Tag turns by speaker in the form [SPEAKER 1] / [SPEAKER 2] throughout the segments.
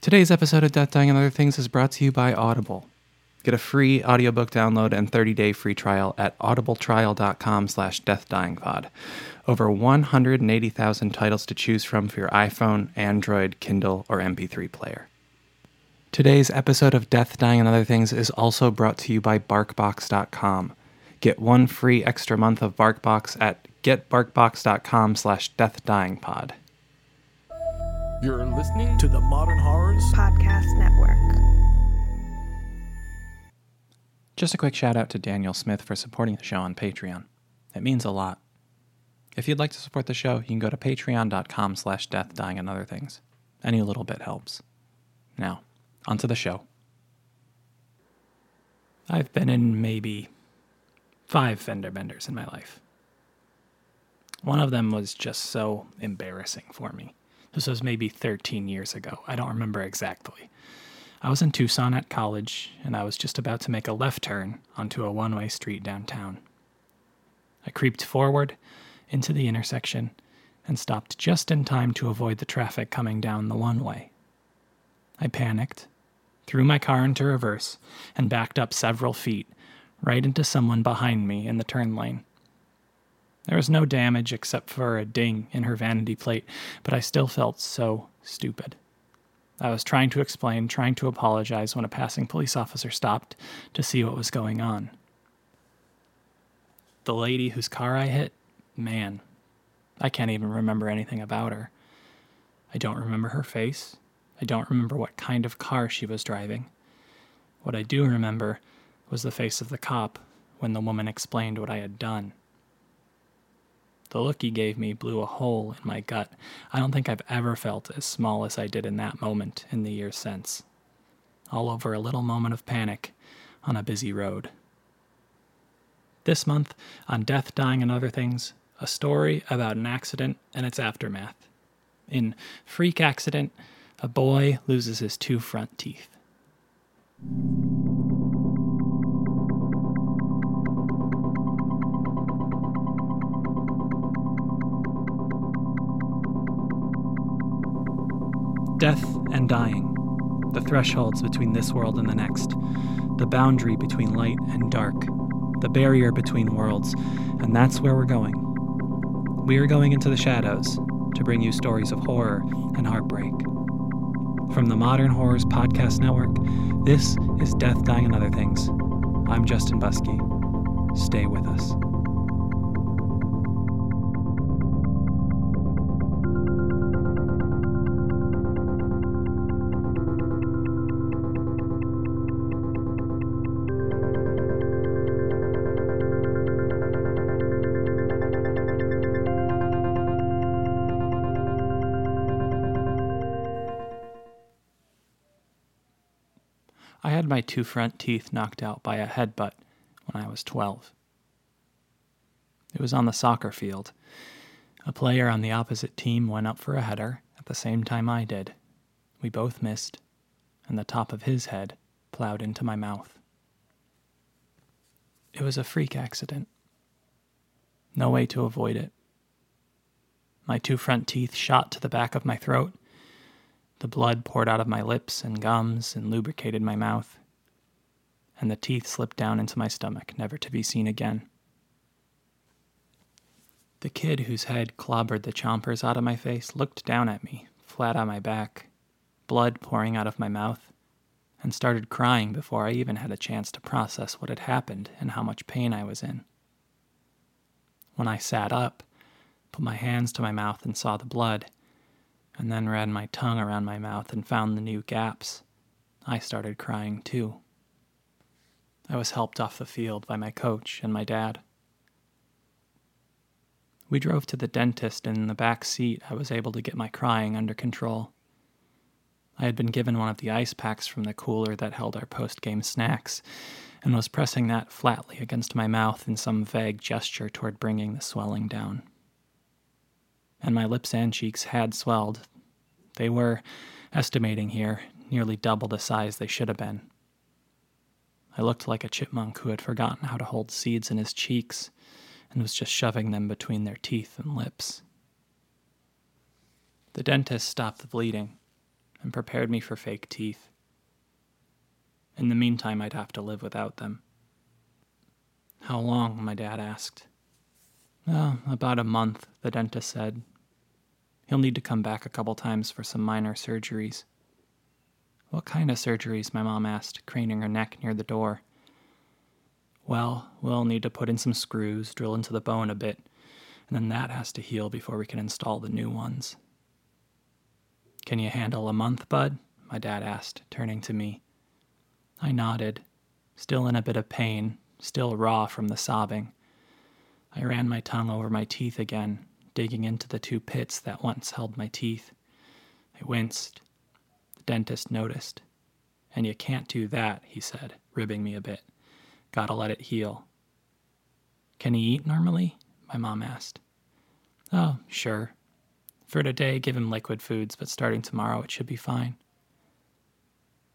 [SPEAKER 1] Today's episode of Death, Dying, and Other Things is brought to you by Audible. Get a free audiobook download and 30-day free trial at audibletrial.com slash deathdyingpod. Over 180,000 titles to choose from for your iPhone, Android, Kindle, or MP3 player. Today's episode of Death, Dying, and Other Things is also brought to you by BarkBox.com. Get one free extra month of BarkBox at getbarkbox.com slash deathdyingpod.
[SPEAKER 2] You're listening to the Modern Horrors
[SPEAKER 3] Podcast Network.
[SPEAKER 1] Just a quick shout out to Daniel Smith for supporting the show on Patreon. It means a lot. If you'd like to support the show, you can go to patreon.com slash death, dying, and other things. Any little bit helps. Now, onto the show. I've been in maybe five fender benders in my life. One of them was just so embarrassing for me. This was maybe 13 years ago. I don't remember exactly. I was in Tucson at college, and I was just about to make a left turn onto a one way street downtown. I creeped forward into the intersection and stopped just in time to avoid the traffic coming down the one way. I panicked, threw my car into reverse, and backed up several feet right into someone behind me in the turn lane. There was no damage except for a ding in her vanity plate, but I still felt so stupid. I was trying to explain, trying to apologize when a passing police officer stopped to see what was going on. The lady whose car I hit, man, I can't even remember anything about her. I don't remember her face. I don't remember what kind of car she was driving. What I do remember was the face of the cop when the woman explained what I had done. The look he gave me blew a hole in my gut. I don't think I've ever felt as small as I did in that moment in the years since. All over a little moment of panic on a busy road. This month, on Death, Dying, and Other Things, a story about an accident and its aftermath. In Freak Accident, a boy loses his two front teeth. And dying, the thresholds between this world and the next, the boundary between light and dark, the barrier between worlds, and that's where we're going. We are going into the shadows to bring you stories of horror and heartbreak. From the Modern Horrors Podcast Network, this is Death, Dying, and Other Things. I'm Justin Buskey. Stay with us. Two front teeth knocked out by a headbutt when I was 12. It was on the soccer field. A player on the opposite team went up for a header at the same time I did. We both missed, and the top of his head plowed into my mouth. It was a freak accident. No way to avoid it. My two front teeth shot to the back of my throat. The blood poured out of my lips and gums and lubricated my mouth. And the teeth slipped down into my stomach, never to be seen again. The kid whose head clobbered the chompers out of my face looked down at me, flat on my back, blood pouring out of my mouth, and started crying before I even had a chance to process what had happened and how much pain I was in. When I sat up, put my hands to my mouth and saw the blood, and then ran my tongue around my mouth and found the new gaps, I started crying too. I was helped off the field by my coach and my dad. We drove to the dentist, and in the back seat, I was able to get my crying under control. I had been given one of the ice packs from the cooler that held our post game snacks, and was pressing that flatly against my mouth in some vague gesture toward bringing the swelling down. And my lips and cheeks had swelled. They were, estimating here, nearly double the size they should have been. I looked like a chipmunk who had forgotten how to hold seeds in his cheeks and was just shoving them between their teeth and lips. The dentist stopped the bleeding, and prepared me for fake teeth. In the meantime, I'd have to live without them. How long? my dad asked. Oh, about a month, the dentist said. He'll need to come back a couple times for some minor surgeries. What kind of surgeries? my mom asked, craning her neck near the door. Well, we'll need to put in some screws, drill into the bone a bit, and then that has to heal before we can install the new ones. Can you handle a month, Bud? my dad asked, turning to me. I nodded, still in a bit of pain, still raw from the sobbing. I ran my tongue over my teeth again, digging into the two pits that once held my teeth. I winced. Dentist noticed. And you can't do that, he said, ribbing me a bit. Gotta let it heal. Can he eat normally? My mom asked. Oh, sure. For today, give him liquid foods, but starting tomorrow, it should be fine.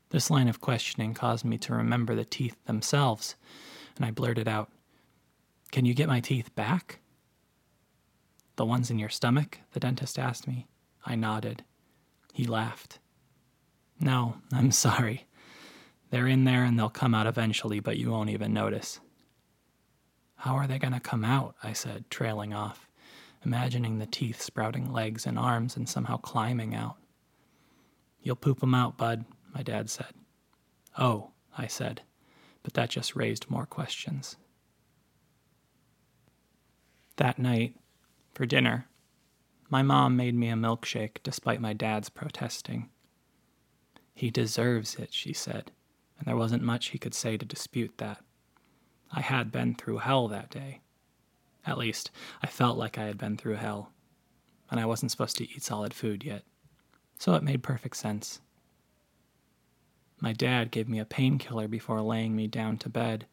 [SPEAKER 1] This line of questioning caused me to remember the teeth themselves, and I blurted out, Can you get my teeth back? The ones in your stomach? the dentist asked me. I nodded. He laughed. No, I'm sorry. They're in there and they'll come out eventually, but you won't even notice. How are they going to come out? I said, trailing off, imagining the teeth sprouting legs and arms and somehow climbing out. You'll poop 'em out, bud, my dad said. Oh, I said, but that just raised more questions. That night, for dinner, my mom made me a milkshake despite my dad's protesting. He deserves it, she said, and there wasn't much he could say to dispute that. I had been through hell that day. At least, I felt like I had been through hell, and I wasn't supposed to eat solid food yet, so it made perfect sense. My dad gave me a painkiller before laying me down to bed.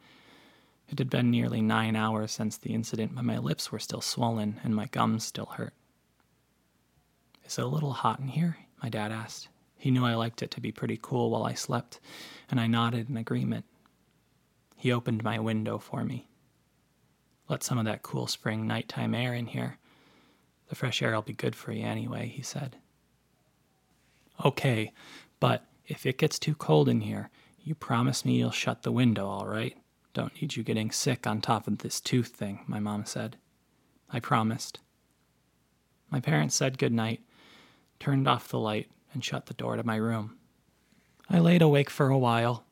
[SPEAKER 1] It had been nearly nine hours since the incident, but my lips were still swollen and my gums still hurt. Is it a little hot in here? My dad asked. He knew I liked it to be pretty cool while I slept, and I nodded in agreement. He opened my window for me. Let some of that cool spring nighttime air in here. The fresh air will be good for you anyway, he said. Okay, but if it gets too cold in here, you promise me you'll shut the window, all right? Don't need you getting sick on top of this tooth thing, my mom said. I promised. My parents said good night, turned off the light, and shut the door to my room. I laid awake for a while,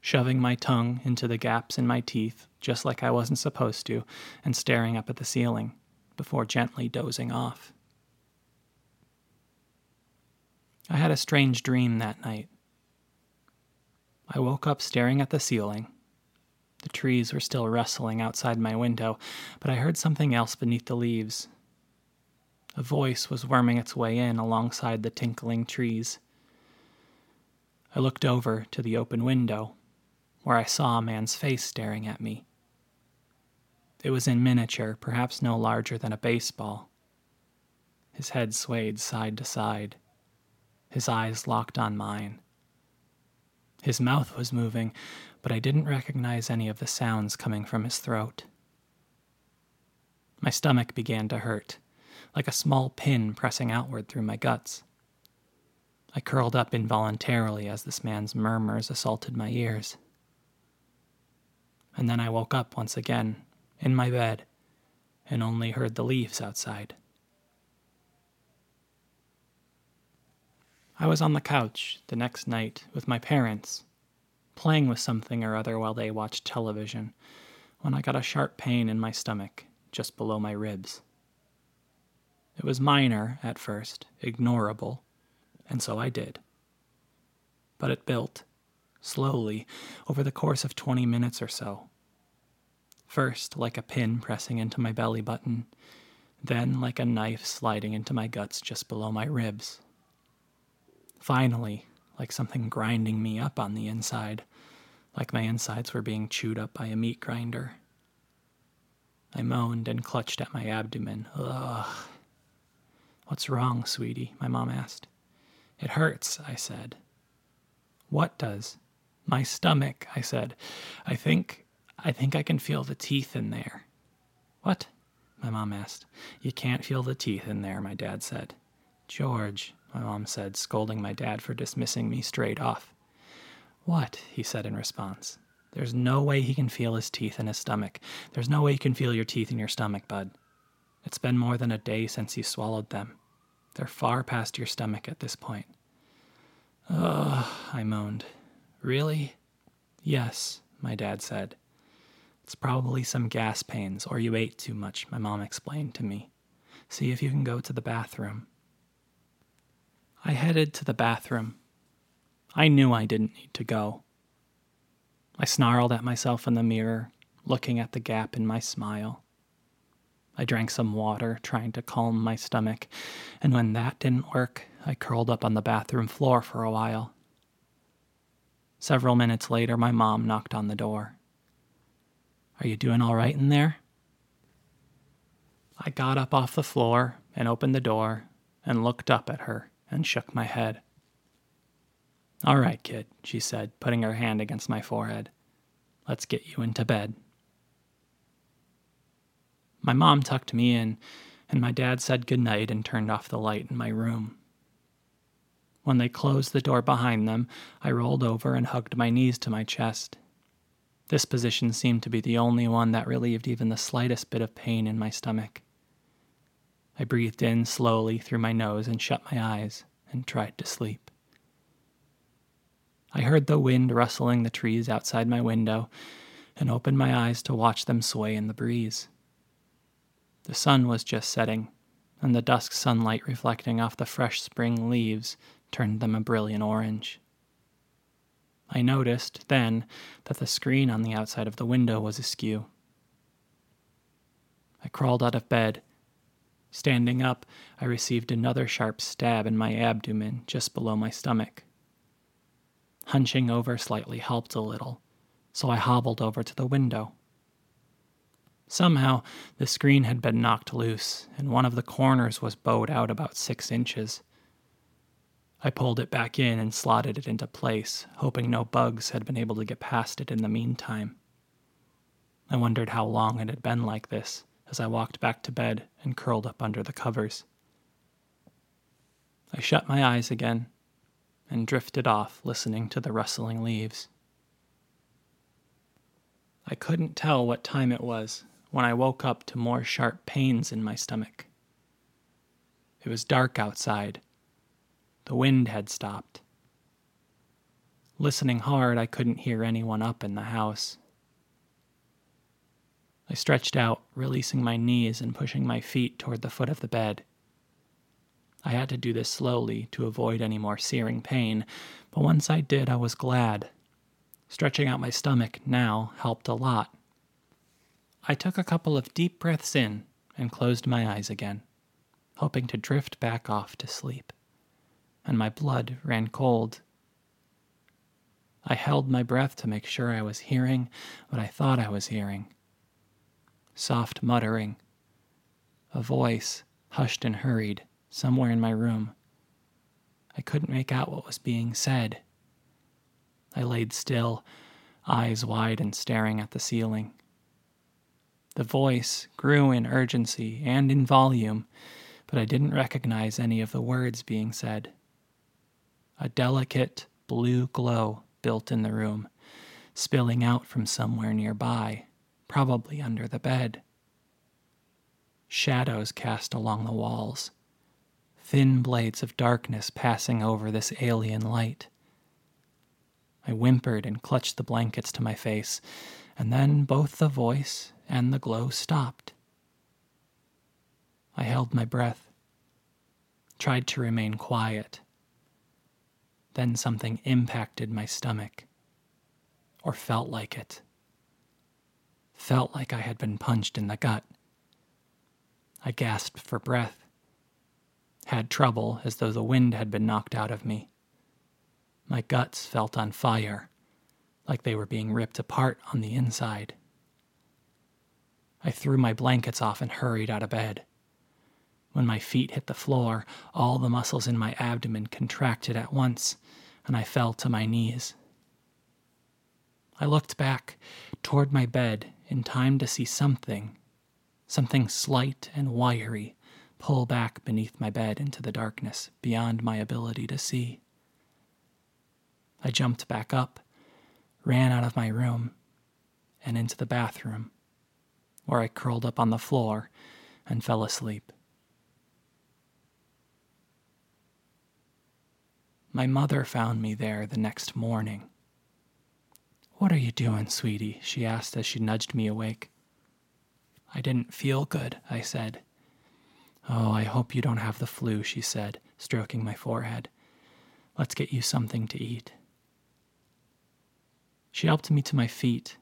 [SPEAKER 1] shoving my tongue into the gaps in my teeth, just like I wasn't supposed to, and staring up at the ceiling, before gently dozing off. I had a strange dream that night. I woke up staring at the ceiling. The trees were still rustling outside my window, but I heard something else beneath the leaves. A voice was worming its way in alongside the tinkling trees. I looked over to the open window, where I saw a man's face staring at me. It was in miniature, perhaps no larger than a baseball. His head swayed side to side his eyes locked on mine. His mouth was moving, but I didn't recognize any of the sounds coming from his throat. My stomach began to hurt, like a small pin pressing outward through my guts. I curled up involuntarily as this man's murmurs assaulted my ears. And then I woke up once again, in my bed, and only heard the leaves outside. I was on the couch the next night with my parents, playing with something or other while they watched television, when I got a sharp pain in my stomach, just below my ribs. It was minor at first, ignorable, and so I did. But it built, slowly, over the course of 20 minutes or so. First, like a pin pressing into my belly button, then like a knife sliding into my guts just below my ribs. Finally, like something grinding me up on the inside, like my insides were being chewed up by a meat grinder. I moaned and clutched at my abdomen. Ugh. What's wrong, sweetie? my mom asked. It hurts, I said. What does? My stomach, I said. I think I think I can feel the teeth in there. What? my mom asked. You can't feel the teeth in there, my dad said. George, my mom said, scolding my dad for dismissing me straight off. What? he said in response. There's no way he can feel his teeth in his stomach. There's no way you can feel your teeth in your stomach, bud. It's been more than a day since you swallowed them. They're far past your stomach at this point. Ugh, I moaned. Really? Yes, my dad said. It's probably some gas pains, or you ate too much, my mom explained to me. See if you can go to the bathroom. I headed to the bathroom. I knew I didn't need to go. I snarled at myself in the mirror, looking at the gap in my smile. I drank some water, trying to calm my stomach, and when that didn't work, I curled up on the bathroom floor for a while. Several minutes later, my mom knocked on the door. Are you doing all right in there? I got up off the floor and opened the door and looked up at her and shook my head. All right, kid, she said, putting her hand against my forehead. Let's get you into bed. My mom tucked me in, and my dad said goodnight and turned off the light in my room. When they closed the door behind them, I rolled over and hugged my knees to my chest. This position seemed to be the only one that relieved even the slightest bit of pain in my stomach. I breathed in slowly through my nose and shut my eyes and tried to sleep. I heard the wind rustling the trees outside my window and opened my eyes to watch them sway in the breeze. The sun was just setting, and the dusk sunlight reflecting off the fresh spring leaves turned them a brilliant orange. I noticed, then, that the screen on the outside of the window was askew. I crawled out of bed. Standing up, I received another sharp stab in my abdomen just below my stomach. Hunching over slightly helped a little, so I hobbled over to the window. Somehow, the screen had been knocked loose, and one of the corners was bowed out about six inches. I pulled it back in and slotted it into place, hoping no bugs had been able to get past it in the meantime. I wondered how long it had been like this as I walked back to bed and curled up under the covers. I shut my eyes again and drifted off, listening to the rustling leaves. I couldn't tell what time it was when I woke up to more sharp pains in my stomach. It was dark outside the wind had stopped. Listening hard, I couldn't hear anyone up in the house. I stretched out, releasing my knees and pushing my feet toward the foot of the bed. I had to do this slowly to avoid any more searing pain, but once I did, I was glad. Stretching out my stomach now helped a lot. I took a couple of deep breaths in and closed my eyes again, hoping to drift back off to sleep and my blood ran cold. I held my breath to make sure I was hearing what I thought I was hearing. Soft muttering. A voice, hushed and hurried, somewhere in my room. I couldn't make out what was being said. I laid still, eyes wide and staring at the ceiling. The voice grew in urgency and in volume, but I didn't recognize any of the words being said. A delicate blue glow built in the room, spilling out from somewhere nearby, probably under the bed. Shadows cast along the walls, thin blades of darkness passing over this alien light. I whimpered and clutched the blankets to my face, and then both the voice and the glow stopped. I held my breath, tried to remain quiet then something impacted my stomach, or felt like it. Felt like I had been punched in the gut. I gasped for breath, had trouble as though the wind had been knocked out of me. My guts felt on fire, like they were being ripped apart on the inside. I threw my blankets off and hurried out of bed. When my feet hit the floor, all the muscles in my abdomen contracted at once, and I fell to my knees. I looked back toward my bed in time to see something, something slight and wiry, pull back beneath my bed into the darkness beyond my ability to see. I jumped back up, ran out of my room, and into the bathroom, where I curled up on the floor and fell asleep. My mother found me there the next morning. What are you doing, sweetie? she asked as she nudged me awake. I didn't feel good, I said. Oh, I hope you don't have the flu, she said, stroking my forehead. Let's get you something to eat. She helped me to my feet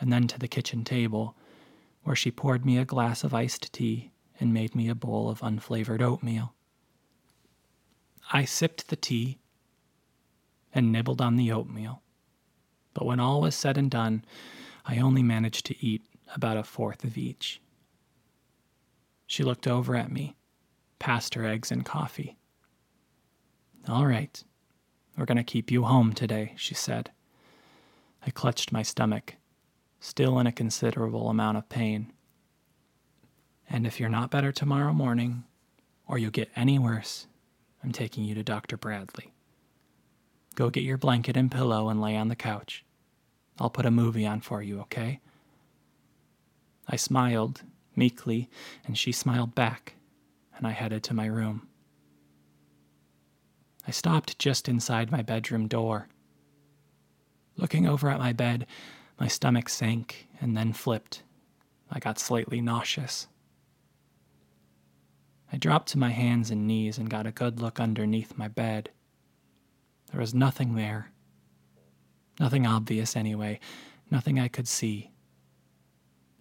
[SPEAKER 1] and then to the kitchen table, where she poured me a glass of iced tea and made me a bowl of unflavored oatmeal. I sipped the tea and nibbled on the oatmeal, but when all was said and done, I only managed to eat about a fourth of each. She looked over at me, passed her eggs and coffee. All right, we're going to keep you home today, she said. I clutched my stomach, still in a considerable amount of pain. And if you're not better tomorrow morning, or you get any worse, I'm taking you to Dr. Bradley. Go get your blanket and pillow and lay on the couch. I'll put a movie on for you, okay? I smiled meekly, and she smiled back, and I headed to my room. I stopped just inside my bedroom door. Looking over at my bed, my stomach sank and then flipped. I got slightly nauseous. I dropped to my hands and knees and got a good look underneath my bed. There was nothing there. Nothing obvious, anyway. Nothing I could see.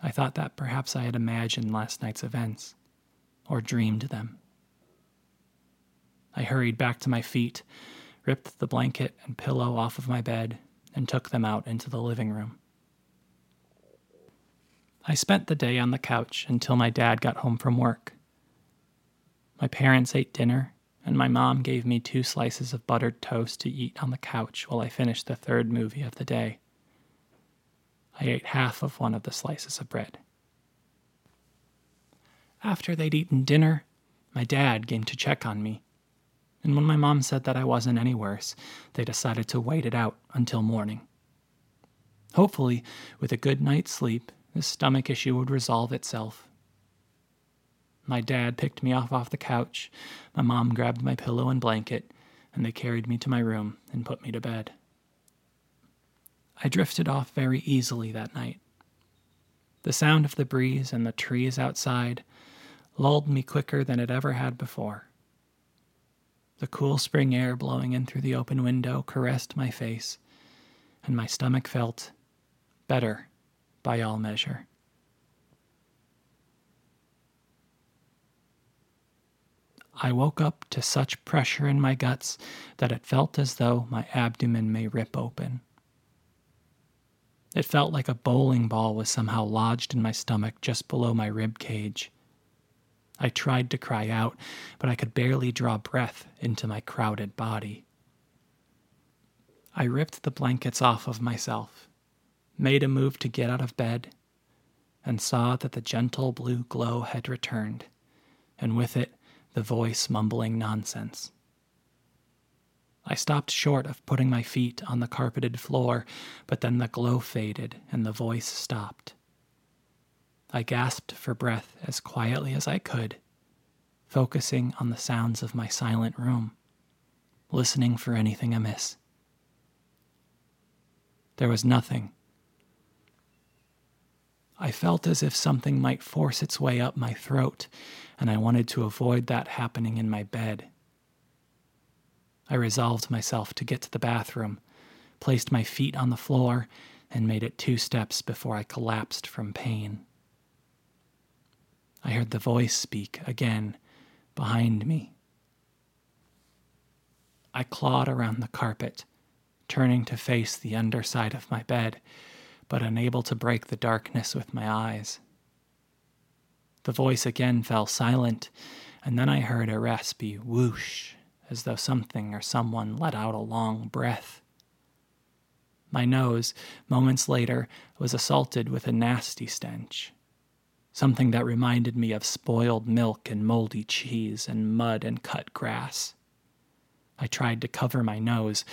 [SPEAKER 1] I thought that perhaps I had imagined last night's events, or dreamed them. I hurried back to my feet, ripped the blanket and pillow off of my bed, and took them out into the living room. I spent the day on the couch until my dad got home from work. My parents ate dinner, and my mom gave me two slices of buttered toast to eat on the couch while I finished the third movie of the day. I ate half of one of the slices of bread. After they'd eaten dinner, my dad came to check on me. And when my mom said that I wasn't any worse, they decided to wait it out until morning. Hopefully, with a good night's sleep, this stomach issue would resolve itself. My dad picked me off off the couch, my mom grabbed my pillow and blanket, and they carried me to my room and put me to bed. I drifted off very easily that night. The sound of the breeze and the trees outside lulled me quicker than it ever had before. The cool spring air blowing in through the open window caressed my face, and my stomach felt better by all measure. I woke up to such pressure in my guts that it felt as though my abdomen may rip open. It felt like a bowling ball was somehow lodged in my stomach just below my rib cage. I tried to cry out, but I could barely draw breath into my crowded body. I ripped the blankets off of myself, made a move to get out of bed, and saw that the gentle blue glow had returned, and with it the voice mumbling nonsense. I stopped short of putting my feet on the carpeted floor, but then the glow faded and the voice stopped. I gasped for breath as quietly as I could, focusing on the sounds of my silent room, listening for anything amiss. There was nothing. I felt as if something might force its way up my throat, and I wanted to avoid that happening in my bed. I resolved myself to get to the bathroom, placed my feet on the floor, and made it two steps before I collapsed from pain. I heard the voice speak again behind me. I clawed around the carpet, turning to face the underside of my bed, but unable to break the darkness with my eyes. The voice again fell silent, and then I heard a raspy whoosh as though something or someone let out a long breath. My nose, moments later, was assaulted with a nasty stench. Something that reminded me of spoiled milk and moldy cheese and mud and cut grass. I tried to cover my nose,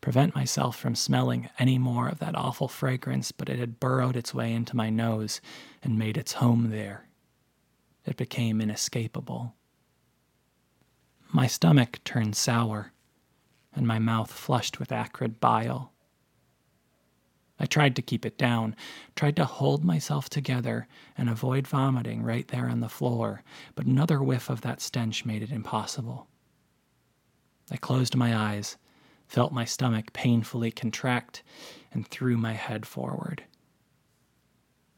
[SPEAKER 1] prevent myself from smelling any more of that awful fragrance, but it had burrowed its way into my nose and made its home there. It became inescapable. My stomach turned sour, and my mouth flushed with acrid bile. Tried to keep it down, tried to hold myself together and avoid vomiting right there on the floor, but another whiff of that stench made it impossible. I closed my eyes, felt my stomach painfully contract, and threw my head forward.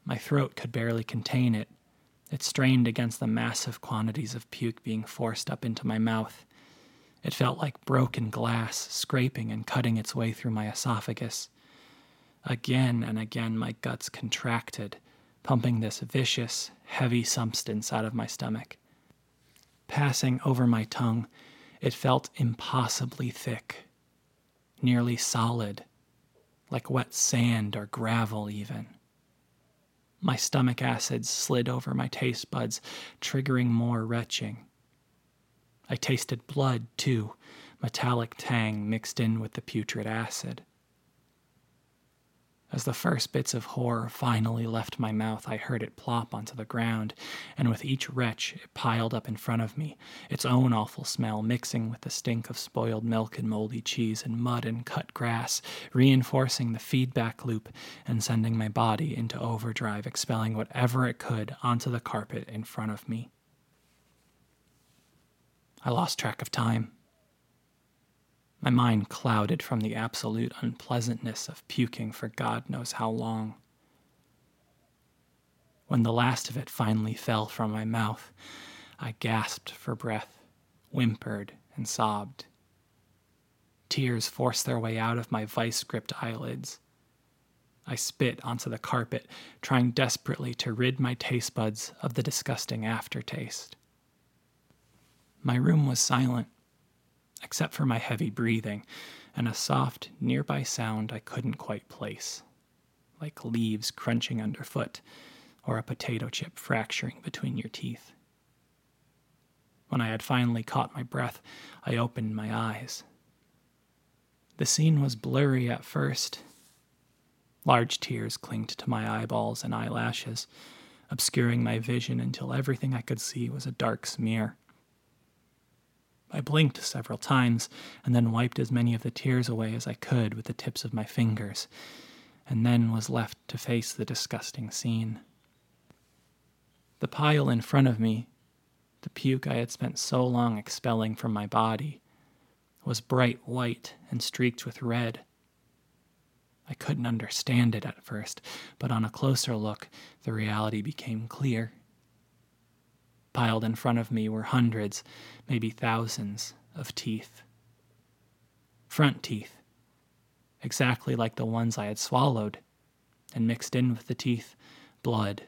[SPEAKER 1] My throat could barely contain it. It strained against the massive quantities of puke being forced up into my mouth. It felt like broken glass scraping and cutting its way through my esophagus. Again and again, my guts contracted, pumping this vicious, heavy substance out of my stomach. Passing over my tongue, it felt impossibly thick, nearly solid, like wet sand or gravel, even. My stomach acids slid over my taste buds, triggering more retching. I tasted blood, too, metallic tang mixed in with the putrid acid. As the first bits of horror finally left my mouth, I heard it plop onto the ground, and with each retch it piled up in front of me, its own awful smell mixing with the stink of spoiled milk and moldy cheese and mud and cut grass, reinforcing the feedback loop and sending my body into overdrive, expelling whatever it could onto the carpet in front of me. I lost track of time. My mind clouded from the absolute unpleasantness of puking for God knows how long. When the last of it finally fell from my mouth, I gasped for breath, whimpered, and sobbed. Tears forced their way out of my vice gripped eyelids. I spit onto the carpet, trying desperately to rid my taste buds of the disgusting aftertaste. My room was silent except for my heavy breathing and a soft, nearby sound I couldn't quite place, like leaves crunching underfoot or a potato chip fracturing between your teeth. When I had finally caught my breath, I opened my eyes. The scene was blurry at first. Large tears clinged to my eyeballs and eyelashes, obscuring my vision until everything I could see was a dark smear. I blinked several times and then wiped as many of the tears away as I could with the tips of my fingers, and then was left to face the disgusting scene. The pile in front of me, the puke I had spent so long expelling from my body, was bright white and streaked with red. I couldn't understand it at first, but on a closer look, the reality became clear. Piled in front of me were hundreds, maybe thousands, of teeth. Front teeth, exactly like the ones I had swallowed, and mixed in with the teeth, blood.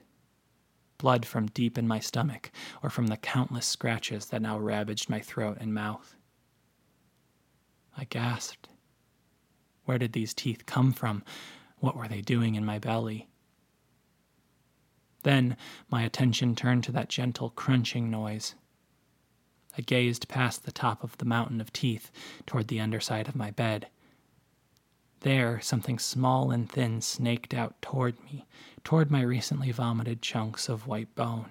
[SPEAKER 1] Blood from deep in my stomach, or from the countless scratches that now ravaged my throat and mouth. I gasped. Where did these teeth come from? What were they doing in my belly? Then my attention turned to that gentle crunching noise. I gazed past the top of the mountain of teeth toward the underside of my bed. There, something small and thin snaked out toward me, toward my recently vomited chunks of white bone.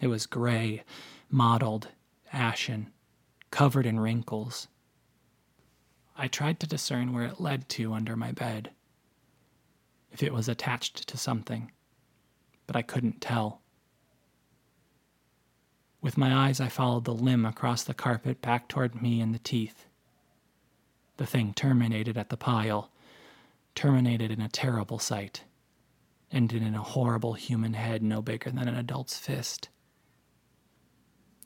[SPEAKER 1] It was gray, mottled, ashen, covered in wrinkles. I tried to discern where it led to under my bed. If it was attached to something, but I couldn't tell. With my eyes, I followed the limb across the carpet back toward me and the teeth. The thing terminated at the pile, terminated in a terrible sight, ended in a horrible human head no bigger than an adult's fist.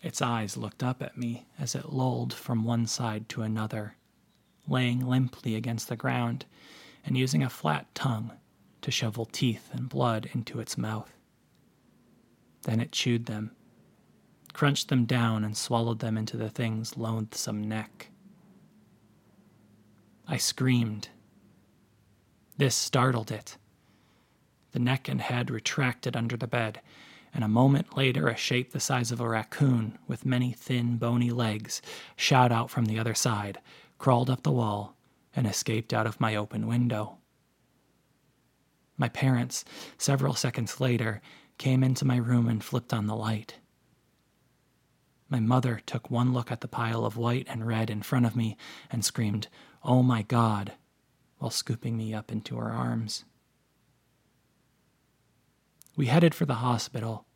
[SPEAKER 1] Its eyes looked up at me as it lolled from one side to another, laying limply against the ground and using a flat tongue to shovel teeth and blood into its mouth. Then it chewed them, crunched them down, and swallowed them into the thing's loathsome neck. I screamed. This startled it. The neck and head retracted under the bed, and a moment later, a shape the size of a raccoon, with many thin, bony legs, shot out from the other side, crawled up the wall, and escaped out of my open window. My parents, several seconds later, came into my room and flipped on the light. My mother took one look at the pile of white and red in front of me and screamed, Oh my God, while scooping me up into her arms. We headed for the hospital.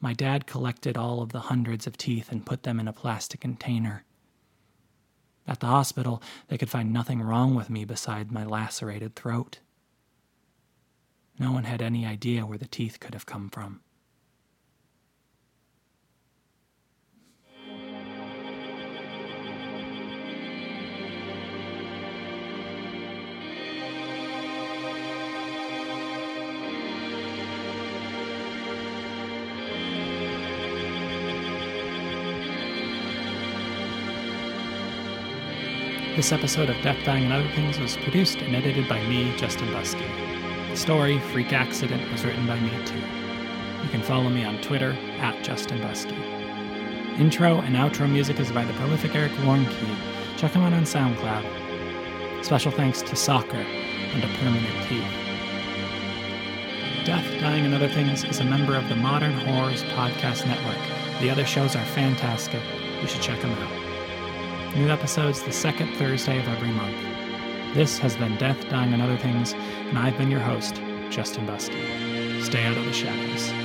[SPEAKER 1] My dad collected all of the hundreds of teeth and put them in a plastic container. At the hospital, they could find nothing wrong with me beside my lacerated throat. No one had any idea where the teeth could have come from. This episode of Death, Dying, and Other Things was produced and edited by me, Justin Buskey. Story, Freak Accident, was written by me too. You can follow me on Twitter, at Justin Buskey. Intro and outro music is by the prolific Eric Warnke. Check him out on SoundCloud. Special thanks to Soccer and a Permanent Teeth. Death, Dying, and Other Things is a member of the Modern Horrors Podcast Network. The other shows are fantastic. You should check them out. New episodes the second Thursday of every month. This has been Death, Dying, and Other Things, and I've been your host, Justin Buskey. Stay out of the shadows.